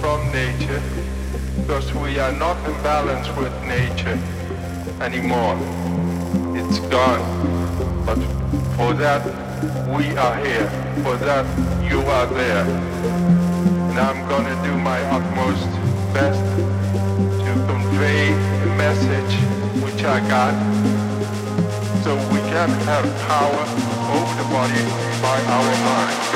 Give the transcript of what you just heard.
from nature because we are not in balance with nature anymore. It's gone. But for that, we are here. For that, you are there. And I'm gonna do my utmost best to convey the message which I got so we can have power over the body by our mind.